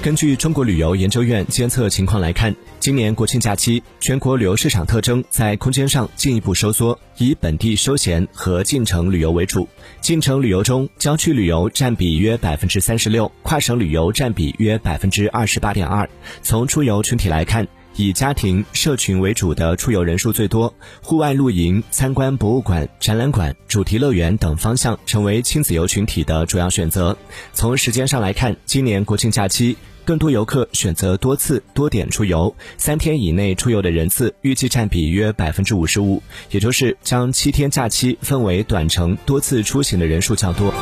根据中国旅游研究院监测情况来看，今年国庆假期，全国旅游市场特征在空间上进一步收缩，以本地休闲和进城旅游为主。进城旅游中，郊区旅游占比约百分之三十六，跨省旅游占比约百分之二十八点二。从出游群体来看，以家庭、社群为主的出游人数最多，户外露营、参观博物馆、展览馆、主题乐园等方向成为亲子游群体的主要选择。从时间上来看，今年国庆假期，更多游客选择多次多点出游，三天以内出游的人次预计占比约百分之五十五，也就是将七天假期分为短程多次出行的人数较多。